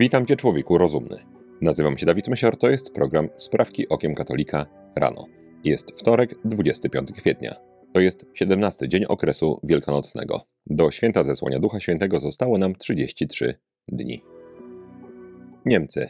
Witam Cię, człowieku rozumny. Nazywam się Dawid Mysior, to jest program Sprawki Okiem Katolika rano. Jest wtorek, 25 kwietnia. To jest 17 dzień okresu wielkanocnego. Do święta zesłania Ducha Świętego zostało nam 33 dni. Niemcy.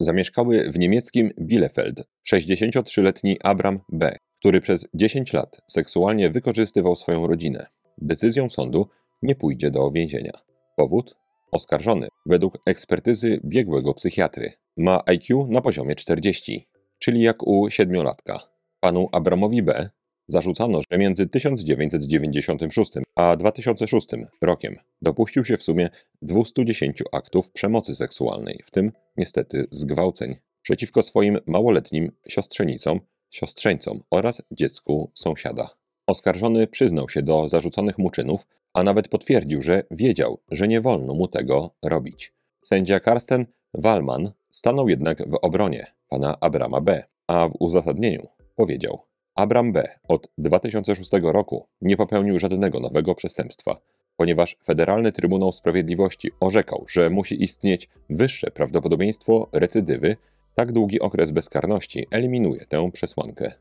Zamieszkały w niemieckim Bielefeld 63-letni Abram B., który przez 10 lat seksualnie wykorzystywał swoją rodzinę. Decyzją sądu nie pójdzie do więzienia. Powód? Oskarżony, według ekspertyzy biegłego psychiatry, ma IQ na poziomie 40, czyli jak u siedmiolatka. Panu Abramowi B. zarzucano, że między 1996 a 2006 rokiem dopuścił się w sumie 210 aktów przemocy seksualnej, w tym niestety zgwałceń, przeciwko swoim małoletnim siostrzenicom, siostrzeńcom oraz dziecku sąsiada. Oskarżony przyznał się do zarzuconych mu czynów, a nawet potwierdził, że wiedział, że nie wolno mu tego robić. Sędzia Karsten Wallman stanął jednak w obronie pana Abrama B., a w uzasadnieniu powiedział: Abram B. od 2006 roku nie popełnił żadnego nowego przestępstwa, ponieważ Federalny Trybunał Sprawiedliwości orzekał, że musi istnieć wyższe prawdopodobieństwo recydywy, tak długi okres bezkarności eliminuje tę przesłankę.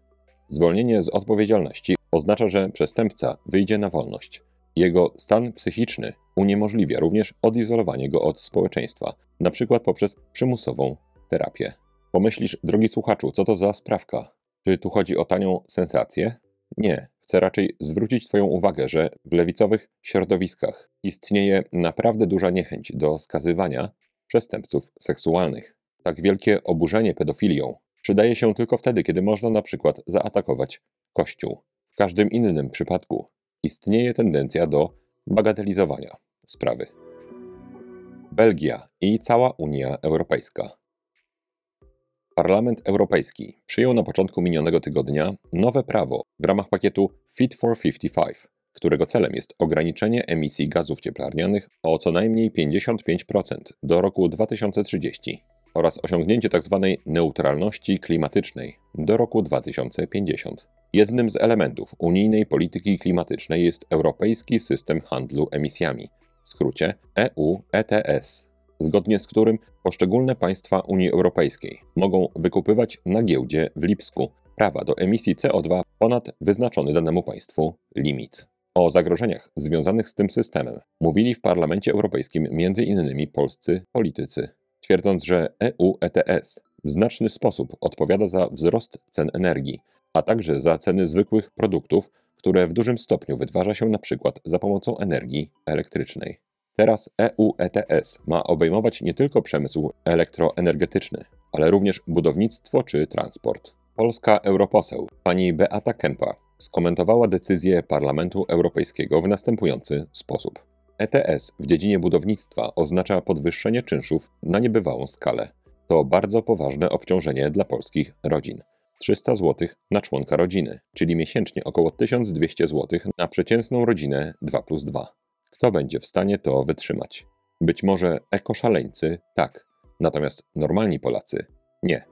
Zwolnienie z odpowiedzialności oznacza, że przestępca wyjdzie na wolność. Jego stan psychiczny uniemożliwia również odizolowanie go od społeczeństwa, np. poprzez przymusową terapię. Pomyślisz, drogi słuchaczu, co to za sprawka? Czy tu chodzi o tanią sensację? Nie. Chcę raczej zwrócić Twoją uwagę, że w lewicowych środowiskach istnieje naprawdę duża niechęć do skazywania przestępców seksualnych. Tak wielkie oburzenie pedofilią przydaje się tylko wtedy, kiedy można na przykład zaatakować Kościół. W każdym innym przypadku istnieje tendencja do bagatelizowania sprawy. Belgia i cała Unia Europejska. Parlament Europejski przyjął na początku minionego tygodnia nowe prawo w ramach pakietu Fit for 55, którego celem jest ograniczenie emisji gazów cieplarnianych o co najmniej 55% do roku 2030 oraz osiągnięcie tzw. Tak neutralności klimatycznej do roku 2050. Jednym z elementów unijnej polityki klimatycznej jest Europejski System Handlu Emisjami, w skrócie EU ETS, zgodnie z którym poszczególne państwa Unii Europejskiej mogą wykupywać na giełdzie w Lipsku prawa do emisji CO2 ponad wyznaczony danemu państwu limit. O zagrożeniach związanych z tym systemem mówili w Parlamencie Europejskim m.in. polscy politycy, twierdząc, że EU ETS w znaczny sposób odpowiada za wzrost cen energii, a także za ceny zwykłych produktów, które w dużym stopniu wytwarza się na przykład za pomocą energii elektrycznej. Teraz EU ETS ma obejmować nie tylko przemysł elektroenergetyczny, ale również budownictwo czy transport. Polska europoseł pani Beata Kempa skomentowała decyzję Parlamentu Europejskiego w następujący sposób. ETS w dziedzinie budownictwa oznacza podwyższenie czynszów na niebywałą skalę. To bardzo poważne obciążenie dla polskich rodzin. 300 zł na członka rodziny, czyli miesięcznie około 1200 zł na przeciętną rodzinę 2 plus 2. Kto będzie w stanie to wytrzymać? Być może ekoszaleńcy tak, natomiast normalni Polacy nie.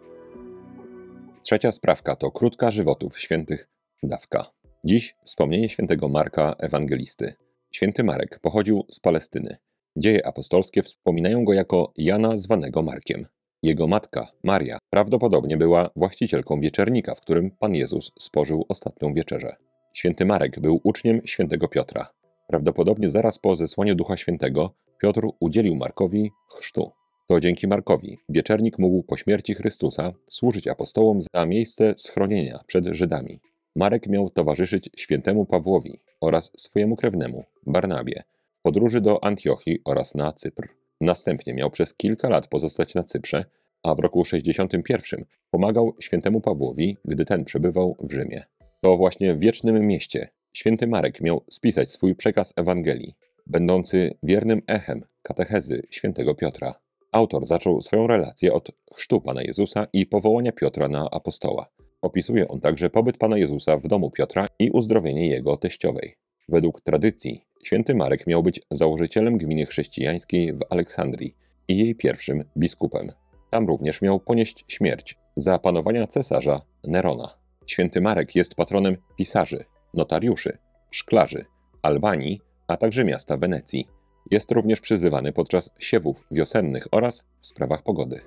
Trzecia sprawka to krótka żywotów świętych dawka. Dziś wspomnienie świętego Marka Ewangelisty. Święty Marek pochodził z Palestyny. Dzieje apostolskie wspominają go jako Jana zwanego Markiem. Jego matka, Maria, prawdopodobnie była właścicielką wieczernika, w którym Pan Jezus spożył ostatnią wieczerzę. Święty Marek był uczniem świętego Piotra. Prawdopodobnie zaraz po zesłaniu Ducha Świętego Piotr udzielił Markowi chrztu. To dzięki Markowi wieczernik mógł po śmierci Chrystusa służyć apostołom za miejsce schronienia przed Żydami. Marek miał towarzyszyć świętemu Pawłowi oraz swojemu krewnemu, Barnabie, w podróży do Antiochii oraz na Cypr. Następnie miał przez kilka lat pozostać na Cyprze, a w roku 61 pomagał świętemu Pawłowi, gdy ten przebywał w Rzymie. To właśnie w wiecznym mieście święty Marek miał spisać swój przekaz Ewangelii, będący wiernym echem katechezy świętego Piotra. Autor zaczął swoją relację od chrztu Pana Jezusa i powołania Piotra na apostoła. Opisuje on także pobyt Pana Jezusa w domu Piotra i uzdrowienie jego teściowej. Według tradycji święty Marek miał być założycielem gminy chrześcijańskiej w Aleksandrii i jej pierwszym biskupem. Tam również miał ponieść śmierć za panowania cesarza Nerona. Święty Marek jest patronem pisarzy, notariuszy, szklarzy, Albanii, a także miasta Wenecji. Jest również przyzywany podczas siewów wiosennych oraz w sprawach pogody.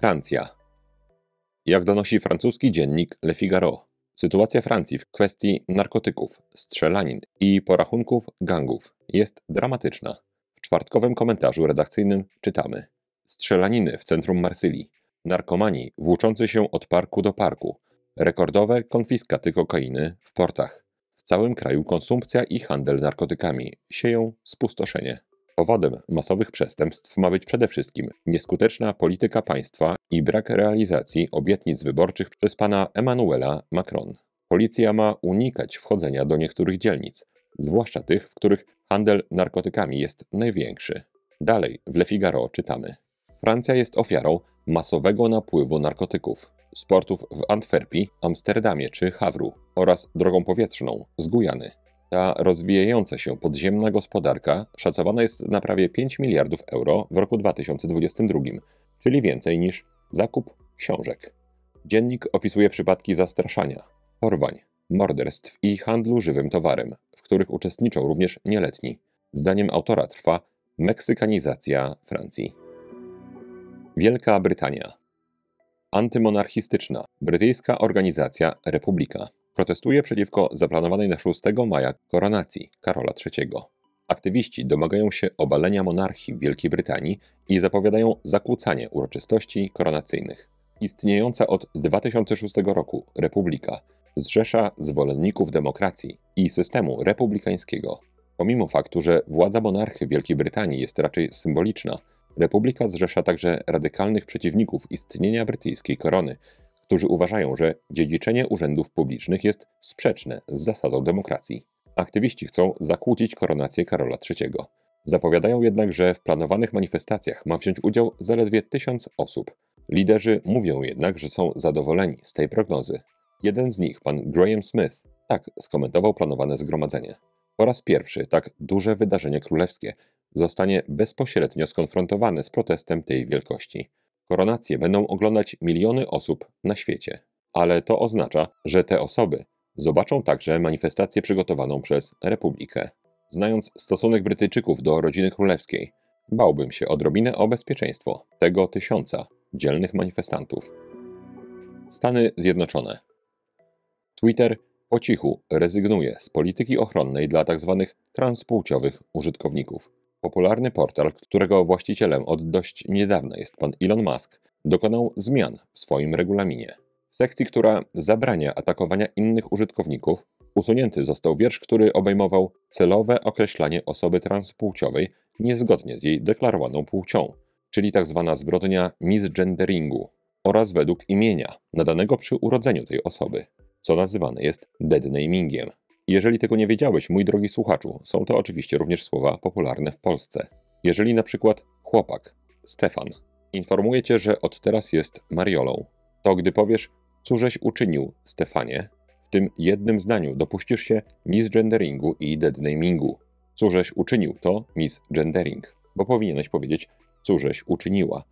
Francja. Jak donosi francuski dziennik Le Figaro, sytuacja Francji w kwestii narkotyków, strzelanin i porachunków gangów jest dramatyczna. W czwartkowym komentarzu redakcyjnym czytamy: Strzelaniny w centrum Marsylii, narkomani włóczący się od parku do parku, rekordowe konfiskaty kokainy w portach. W całym kraju konsumpcja i handel narkotykami sieją spustoszenie. Powodem masowych przestępstw ma być przede wszystkim nieskuteczna polityka państwa i brak realizacji obietnic wyborczych przez pana Emmanuela Macron. Policja ma unikać wchodzenia do niektórych dzielnic, zwłaszcza tych, w których handel narkotykami jest największy. Dalej w Le Figaro czytamy: Francja jest ofiarą masowego napływu narkotyków z portów w Antwerpii, Amsterdamie czy Hawru oraz drogą powietrzną z Gujany. Ta rozwijająca się podziemna gospodarka szacowana jest na prawie 5 miliardów euro w roku 2022, czyli więcej niż zakup książek. Dziennik opisuje przypadki zastraszania, porwań, morderstw i handlu żywym towarem, w których uczestniczą również nieletni. Zdaniem autora trwa meksykanizacja Francji. Wielka Brytania. Antymonarchistyczna brytyjska organizacja Republika protestuje przeciwko zaplanowanej na 6 maja koronacji Karola III. Aktywiści domagają się obalenia monarchii w Wielkiej Brytanii i zapowiadają zakłócanie uroczystości koronacyjnych. Istniejąca od 2006 roku Republika zrzesza zwolenników demokracji i systemu republikańskiego. Pomimo faktu, że władza monarchy Wielkiej Brytanii jest raczej symboliczna, Republika zrzesza także radykalnych przeciwników istnienia brytyjskiej korony, którzy uważają, że dziedziczenie urzędów publicznych jest sprzeczne z zasadą demokracji. Aktywiści chcą zakłócić koronację Karola III. Zapowiadają jednak, że w planowanych manifestacjach ma wziąć udział zaledwie tysiąc osób. Liderzy mówią jednak, że są zadowoleni z tej prognozy. Jeden z nich, pan Graham Smith, tak skomentował planowane zgromadzenie. Po raz pierwszy tak duże wydarzenie królewskie zostanie bezpośrednio skonfrontowane z protestem tej wielkości. Koronacje będą oglądać miliony osób na świecie, ale to oznacza, że te osoby zobaczą także manifestację przygotowaną przez Republikę. Znając stosunek Brytyjczyków do rodziny królewskiej, bałbym się odrobinę o bezpieczeństwo tego tysiąca dzielnych manifestantów. Stany Zjednoczone. Twitter po cichu rezygnuje z polityki ochronnej dla tzw. Tak transpłciowych użytkowników. Popularny portal, którego właścicielem od dość niedawna jest pan Elon Musk, dokonał zmian w swoim regulaminie. W sekcji, która zabrania atakowania innych użytkowników, usunięty został wiersz, który obejmował celowe określanie osoby transpłciowej niezgodnie z jej deklarowaną płcią, czyli tzw. Tak zbrodnia misgenderingu, oraz według imienia nadanego przy urodzeniu tej osoby, co nazywane jest deadnamingiem. Jeżeli tego nie wiedziałeś, mój drogi słuchaczu, są to oczywiście również słowa popularne w Polsce. Jeżeli na przykład chłopak, Stefan, informuje cię, że od teraz jest Mariolą, to gdy powiesz, cóżeś uczynił, Stefanie, w tym jednym zdaniu dopuścisz się misgenderingu i deadnamingu. Cóżeś uczynił to misgendering, bo powinieneś powiedzieć, cóżeś uczyniła.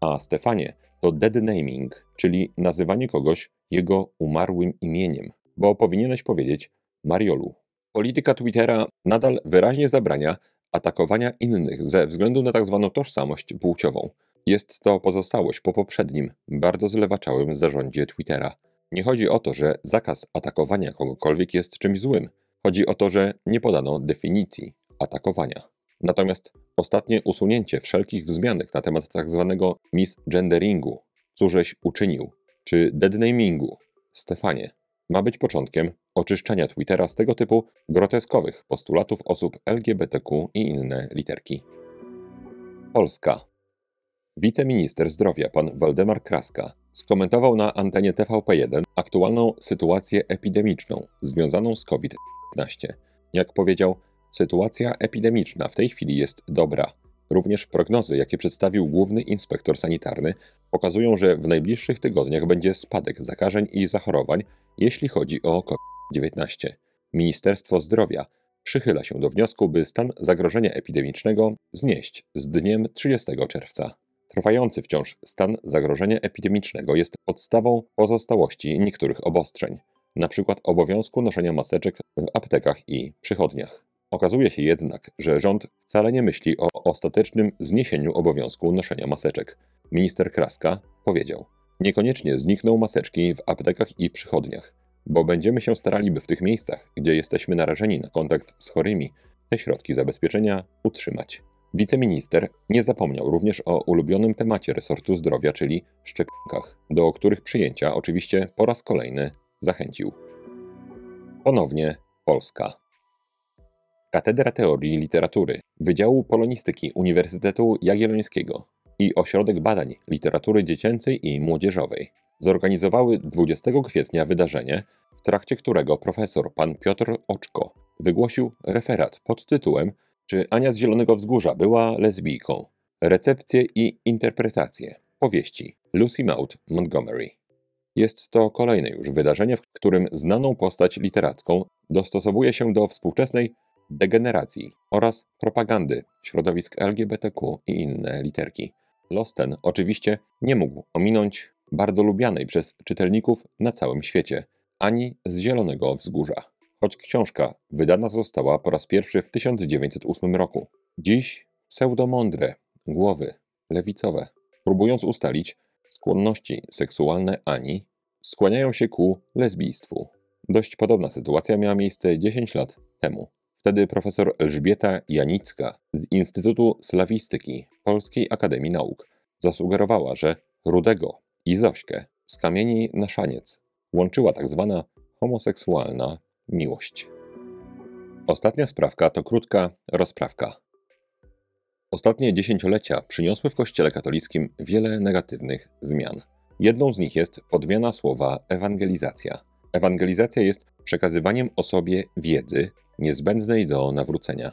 A Stefanie to deadnaming, czyli nazywanie kogoś jego umarłym imieniem, bo powinieneś powiedzieć Mariolu. Polityka Twittera nadal wyraźnie zabrania atakowania innych ze względu na tzw. Tak tożsamość płciową. Jest to pozostałość po poprzednim, bardzo zlewaczałym zarządzie Twittera. Nie chodzi o to, że zakaz atakowania kogokolwiek jest czymś złym. Chodzi o to, że nie podano definicji atakowania. Natomiast ostatnie usunięcie wszelkich wzmianek na temat tzw. Tak misgenderingu, cóżeś uczynił, czy deadnamingu, Stefanie, ma być początkiem oczyszczania Twittera z tego typu groteskowych postulatów osób LGBTQ i inne literki. Polska. Wiceminister zdrowia pan Waldemar Kraska skomentował na antenie TVP1 aktualną sytuację epidemiczną związaną z COVID-19. Jak powiedział, sytuacja epidemiczna w tej chwili jest dobra. Również prognozy, jakie przedstawił główny inspektor sanitarny, pokazują, że w najbliższych tygodniach będzie spadek zakażeń i zachorowań, jeśli chodzi o COVID-19. Ministerstwo Zdrowia przychyla się do wniosku, by stan zagrożenia epidemicznego znieść z dniem 30 czerwca. Trwający wciąż stan zagrożenia epidemicznego jest podstawą pozostałości niektórych obostrzeń, np. obowiązku noszenia maseczek w aptekach i przychodniach. Okazuje się jednak, że rząd wcale nie myśli o ostatecznym zniesieniu obowiązku noszenia maseczek. Minister Kraska powiedział: Niekoniecznie znikną maseczki w aptekach i przychodniach, bo będziemy się starali, by w tych miejscach, gdzie jesteśmy narażeni na kontakt z chorymi, te środki zabezpieczenia utrzymać. Wiceminister nie zapomniał również o ulubionym temacie resortu zdrowia, czyli szczepionkach, do których przyjęcia oczywiście po raz kolejny zachęcił. Ponownie Polska. Katedra Teorii Literatury Wydziału Polonistyki Uniwersytetu Jagiellońskiego i Ośrodek Badań Literatury Dziecięcej i Młodzieżowej zorganizowały 20 kwietnia wydarzenie, w trakcie którego profesor pan Piotr Oczko wygłosił referat pod tytułem Czy Ania z Zielonego Wzgórza była lesbijką? Recepcje i interpretacje powieści Lucy Maud Montgomery. Jest to kolejne już wydarzenie, w którym znaną postać literacką dostosowuje się do współczesnej degeneracji oraz propagandy środowisk LGBTQ i inne literki. Los ten oczywiście nie mógł ominąć bardzo lubianej przez czytelników na całym świecie ani z Zielonego Wzgórza. Choć książka wydana została po raz pierwszy w 1908 roku. Dziś pseudomądre głowy lewicowe, próbując ustalić skłonności seksualne Ani, skłaniają się ku lesbijstwu. Dość podobna sytuacja miała miejsce 10 lat temu. Wtedy profesor Elżbieta Janicka z Instytutu Slawistyki Polskiej Akademii Nauk zasugerowała, że Rudego i Zośkę z kamieni na szaniec łączyła tak zwana homoseksualna miłość. Ostatnia sprawka to krótka rozprawka. Ostatnie dziesięciolecia przyniosły w Kościele katolickim wiele negatywnych zmian. Jedną z nich jest podmiana słowa ewangelizacja. Ewangelizacja jest przekazywaniem osobie wiedzy niezbędnej do nawrócenia.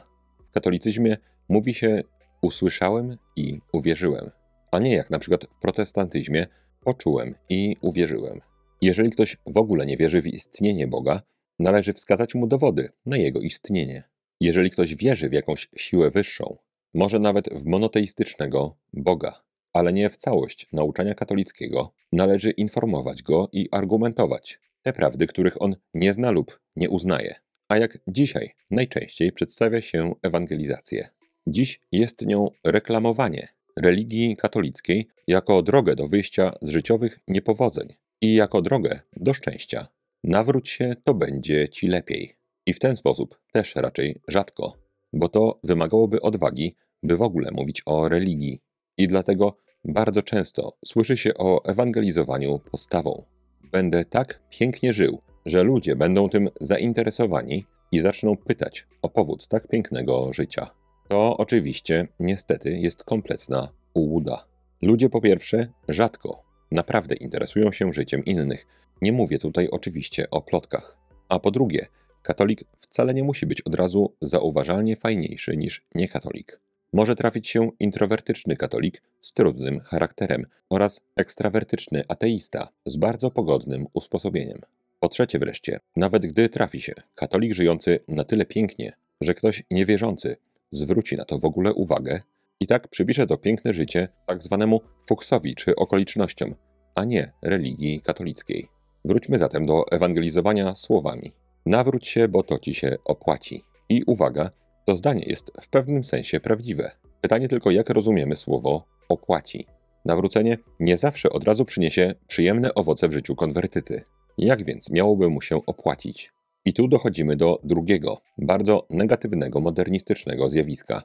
W katolicyzmie mówi się usłyszałem i uwierzyłem, a nie jak na przykład w protestantyzmie poczułem i uwierzyłem. Jeżeli ktoś w ogóle nie wierzy w istnienie Boga, należy wskazać mu dowody na jego istnienie. Jeżeli ktoś wierzy w jakąś siłę wyższą, może nawet w monoteistycznego Boga, ale nie w całość nauczania katolickiego, należy informować go i argumentować te prawdy, których on nie zna lub nie uznaje. A jak dzisiaj najczęściej przedstawia się ewangelizację? Dziś jest nią reklamowanie religii katolickiej jako drogę do wyjścia z życiowych niepowodzeń i jako drogę do szczęścia. Nawróć się, to będzie ci lepiej. I w ten sposób też raczej rzadko, bo to wymagałoby odwagi, by w ogóle mówić o religii. I dlatego bardzo często słyszy się o ewangelizowaniu postawą. Będę tak pięknie żył, że ludzie będą tym zainteresowani i zaczną pytać o powód tak pięknego życia. To oczywiście, niestety, jest kompletna ułuda. Ludzie po pierwsze rzadko, naprawdę interesują się życiem innych. Nie mówię tutaj oczywiście o plotkach. A po drugie, katolik wcale nie musi być od razu zauważalnie fajniejszy niż niekatolik. Może trafić się introwertyczny katolik z trudnym charakterem oraz ekstrawertyczny ateista z bardzo pogodnym usposobieniem. Po trzecie wreszcie, nawet gdy trafi się katolik żyjący na tyle pięknie, że ktoś niewierzący zwróci na to w ogóle uwagę i tak przypisze to piękne życie tak zwanemu fuksowi czy okolicznościom, a nie religii katolickiej. Wróćmy zatem do ewangelizowania słowami. Nawróć się, bo to ci się opłaci. I uwaga, to zdanie jest w pewnym sensie prawdziwe. Pytanie tylko, jak rozumiemy słowo opłaci. Nawrócenie nie zawsze od razu przyniesie przyjemne owoce w życiu konwertyty. Jak więc miałoby mu się opłacić? I tu dochodzimy do drugiego, bardzo negatywnego, modernistycznego zjawiska.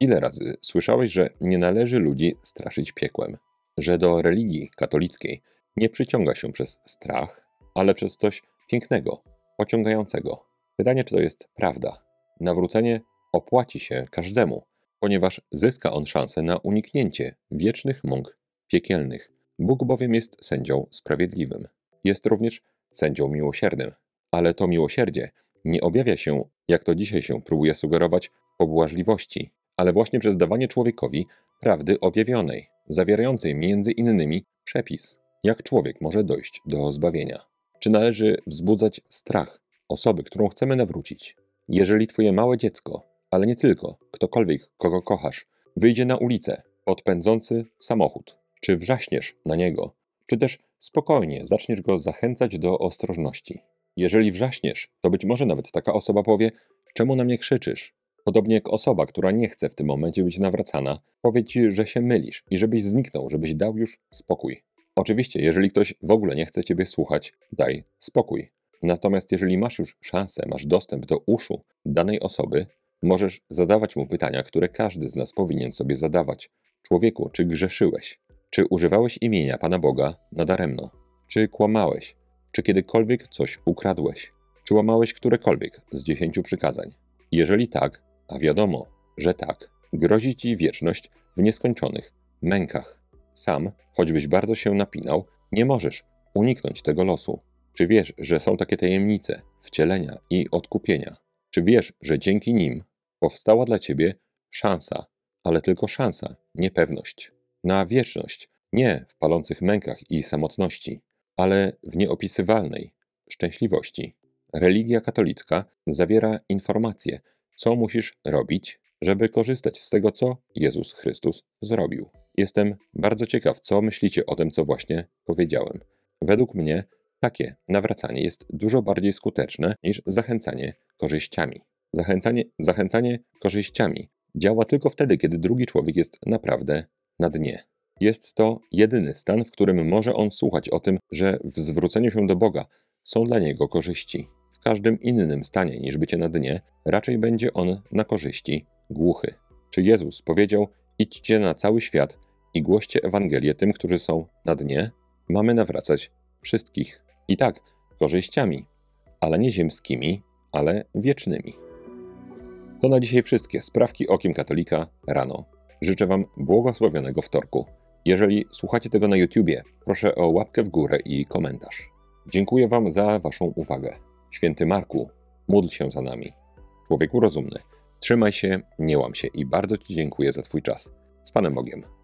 Ile razy słyszałeś, że nie należy ludzi straszyć piekłem? Że do religii katolickiej nie przyciąga się przez strach, ale przez coś pięknego, pociągającego. Pytanie, czy to jest prawda? Nawrócenie opłaci się każdemu, ponieważ zyska on szansę na uniknięcie wiecznych mąk piekielnych. Bóg bowiem jest sędzią sprawiedliwym. Jest również sędzią miłosiernym. Ale to miłosierdzie nie objawia się, jak to dzisiaj się próbuje sugerować, w pobłażliwości, ale właśnie przez dawanie człowiekowi prawdy objawionej, zawierającej między innymi przepis, jak człowiek może dojść do zbawienia. Czy należy wzbudzać strach osoby, którą chcemy nawrócić? Jeżeli twoje małe dziecko, ale nie tylko, ktokolwiek, kogo kochasz, wyjdzie na ulicę pod pędzący samochód, czy wrzaśniesz na niego, czy też spokojnie zaczniesz go zachęcać do ostrożności. Jeżeli wrzaśniesz, to być może nawet taka osoba powie: Czemu na mnie krzyczysz? Podobnie jak osoba, która nie chce w tym momencie być nawracana, powie ci, że się mylisz i żebyś zniknął, żebyś dał już spokój. Oczywiście, jeżeli ktoś w ogóle nie chce ciebie słuchać, daj spokój. Natomiast jeżeli masz już szansę, masz dostęp do uszu danej osoby, możesz zadawać mu pytania, które każdy z nas powinien sobie zadawać. Człowieku, czy grzeszyłeś? Czy używałeś imienia Pana Boga nadaremno? Czy kłamałeś? Czy kiedykolwiek coś ukradłeś? Czy łamałeś którekolwiek z dziesięciu przykazań? Jeżeli tak, a wiadomo, że tak, grozi ci wieczność w nieskończonych mękach. Sam, choćbyś bardzo się napinał, nie możesz uniknąć tego losu. Czy wiesz, że są takie tajemnice wcielenia i odkupienia? Czy wiesz, że dzięki nim powstała dla ciebie szansa, ale tylko szansa, nie pewność, na wieczność, nie w palących mękach i samotności, ale w nieopisywalnej szczęśliwości? Religia katolicka zawiera informacje, co musisz robić, żeby korzystać z tego, co Jezus Chrystus zrobił. Jestem bardzo ciekaw, co myślicie o tym, co właśnie powiedziałem. Według mnie takie nawracanie jest dużo bardziej skuteczne niż zachęcanie korzyściami. Zachęcanie, zachęcanie korzyściami działa tylko wtedy, kiedy drugi człowiek jest naprawdę na dnie. Jest to jedyny stan, w którym może on słuchać o tym, że w zwróceniu się do Boga są dla niego korzyści. W każdym innym stanie niż bycie na dnie, raczej będzie on na korzyści głuchy. Czy Jezus powiedział: Idźcie na cały świat i głoście Ewangelię tym, którzy są na dnie? Mamy nawracać wszystkich. I tak, korzyściami, ale nie ziemskimi, ale wiecznymi. To na dzisiaj wszystkie sprawki okiem katolika rano. Życzę Wam błogosławionego wtorku. Jeżeli słuchacie tego na YouTubie, proszę o łapkę w górę i komentarz. Dziękuję Wam za Waszą uwagę. Święty Marku, módl się za nami. Człowieku rozumny, trzymaj się, nie łam się i bardzo Ci dziękuję za Twój czas. Z Panem Bogiem.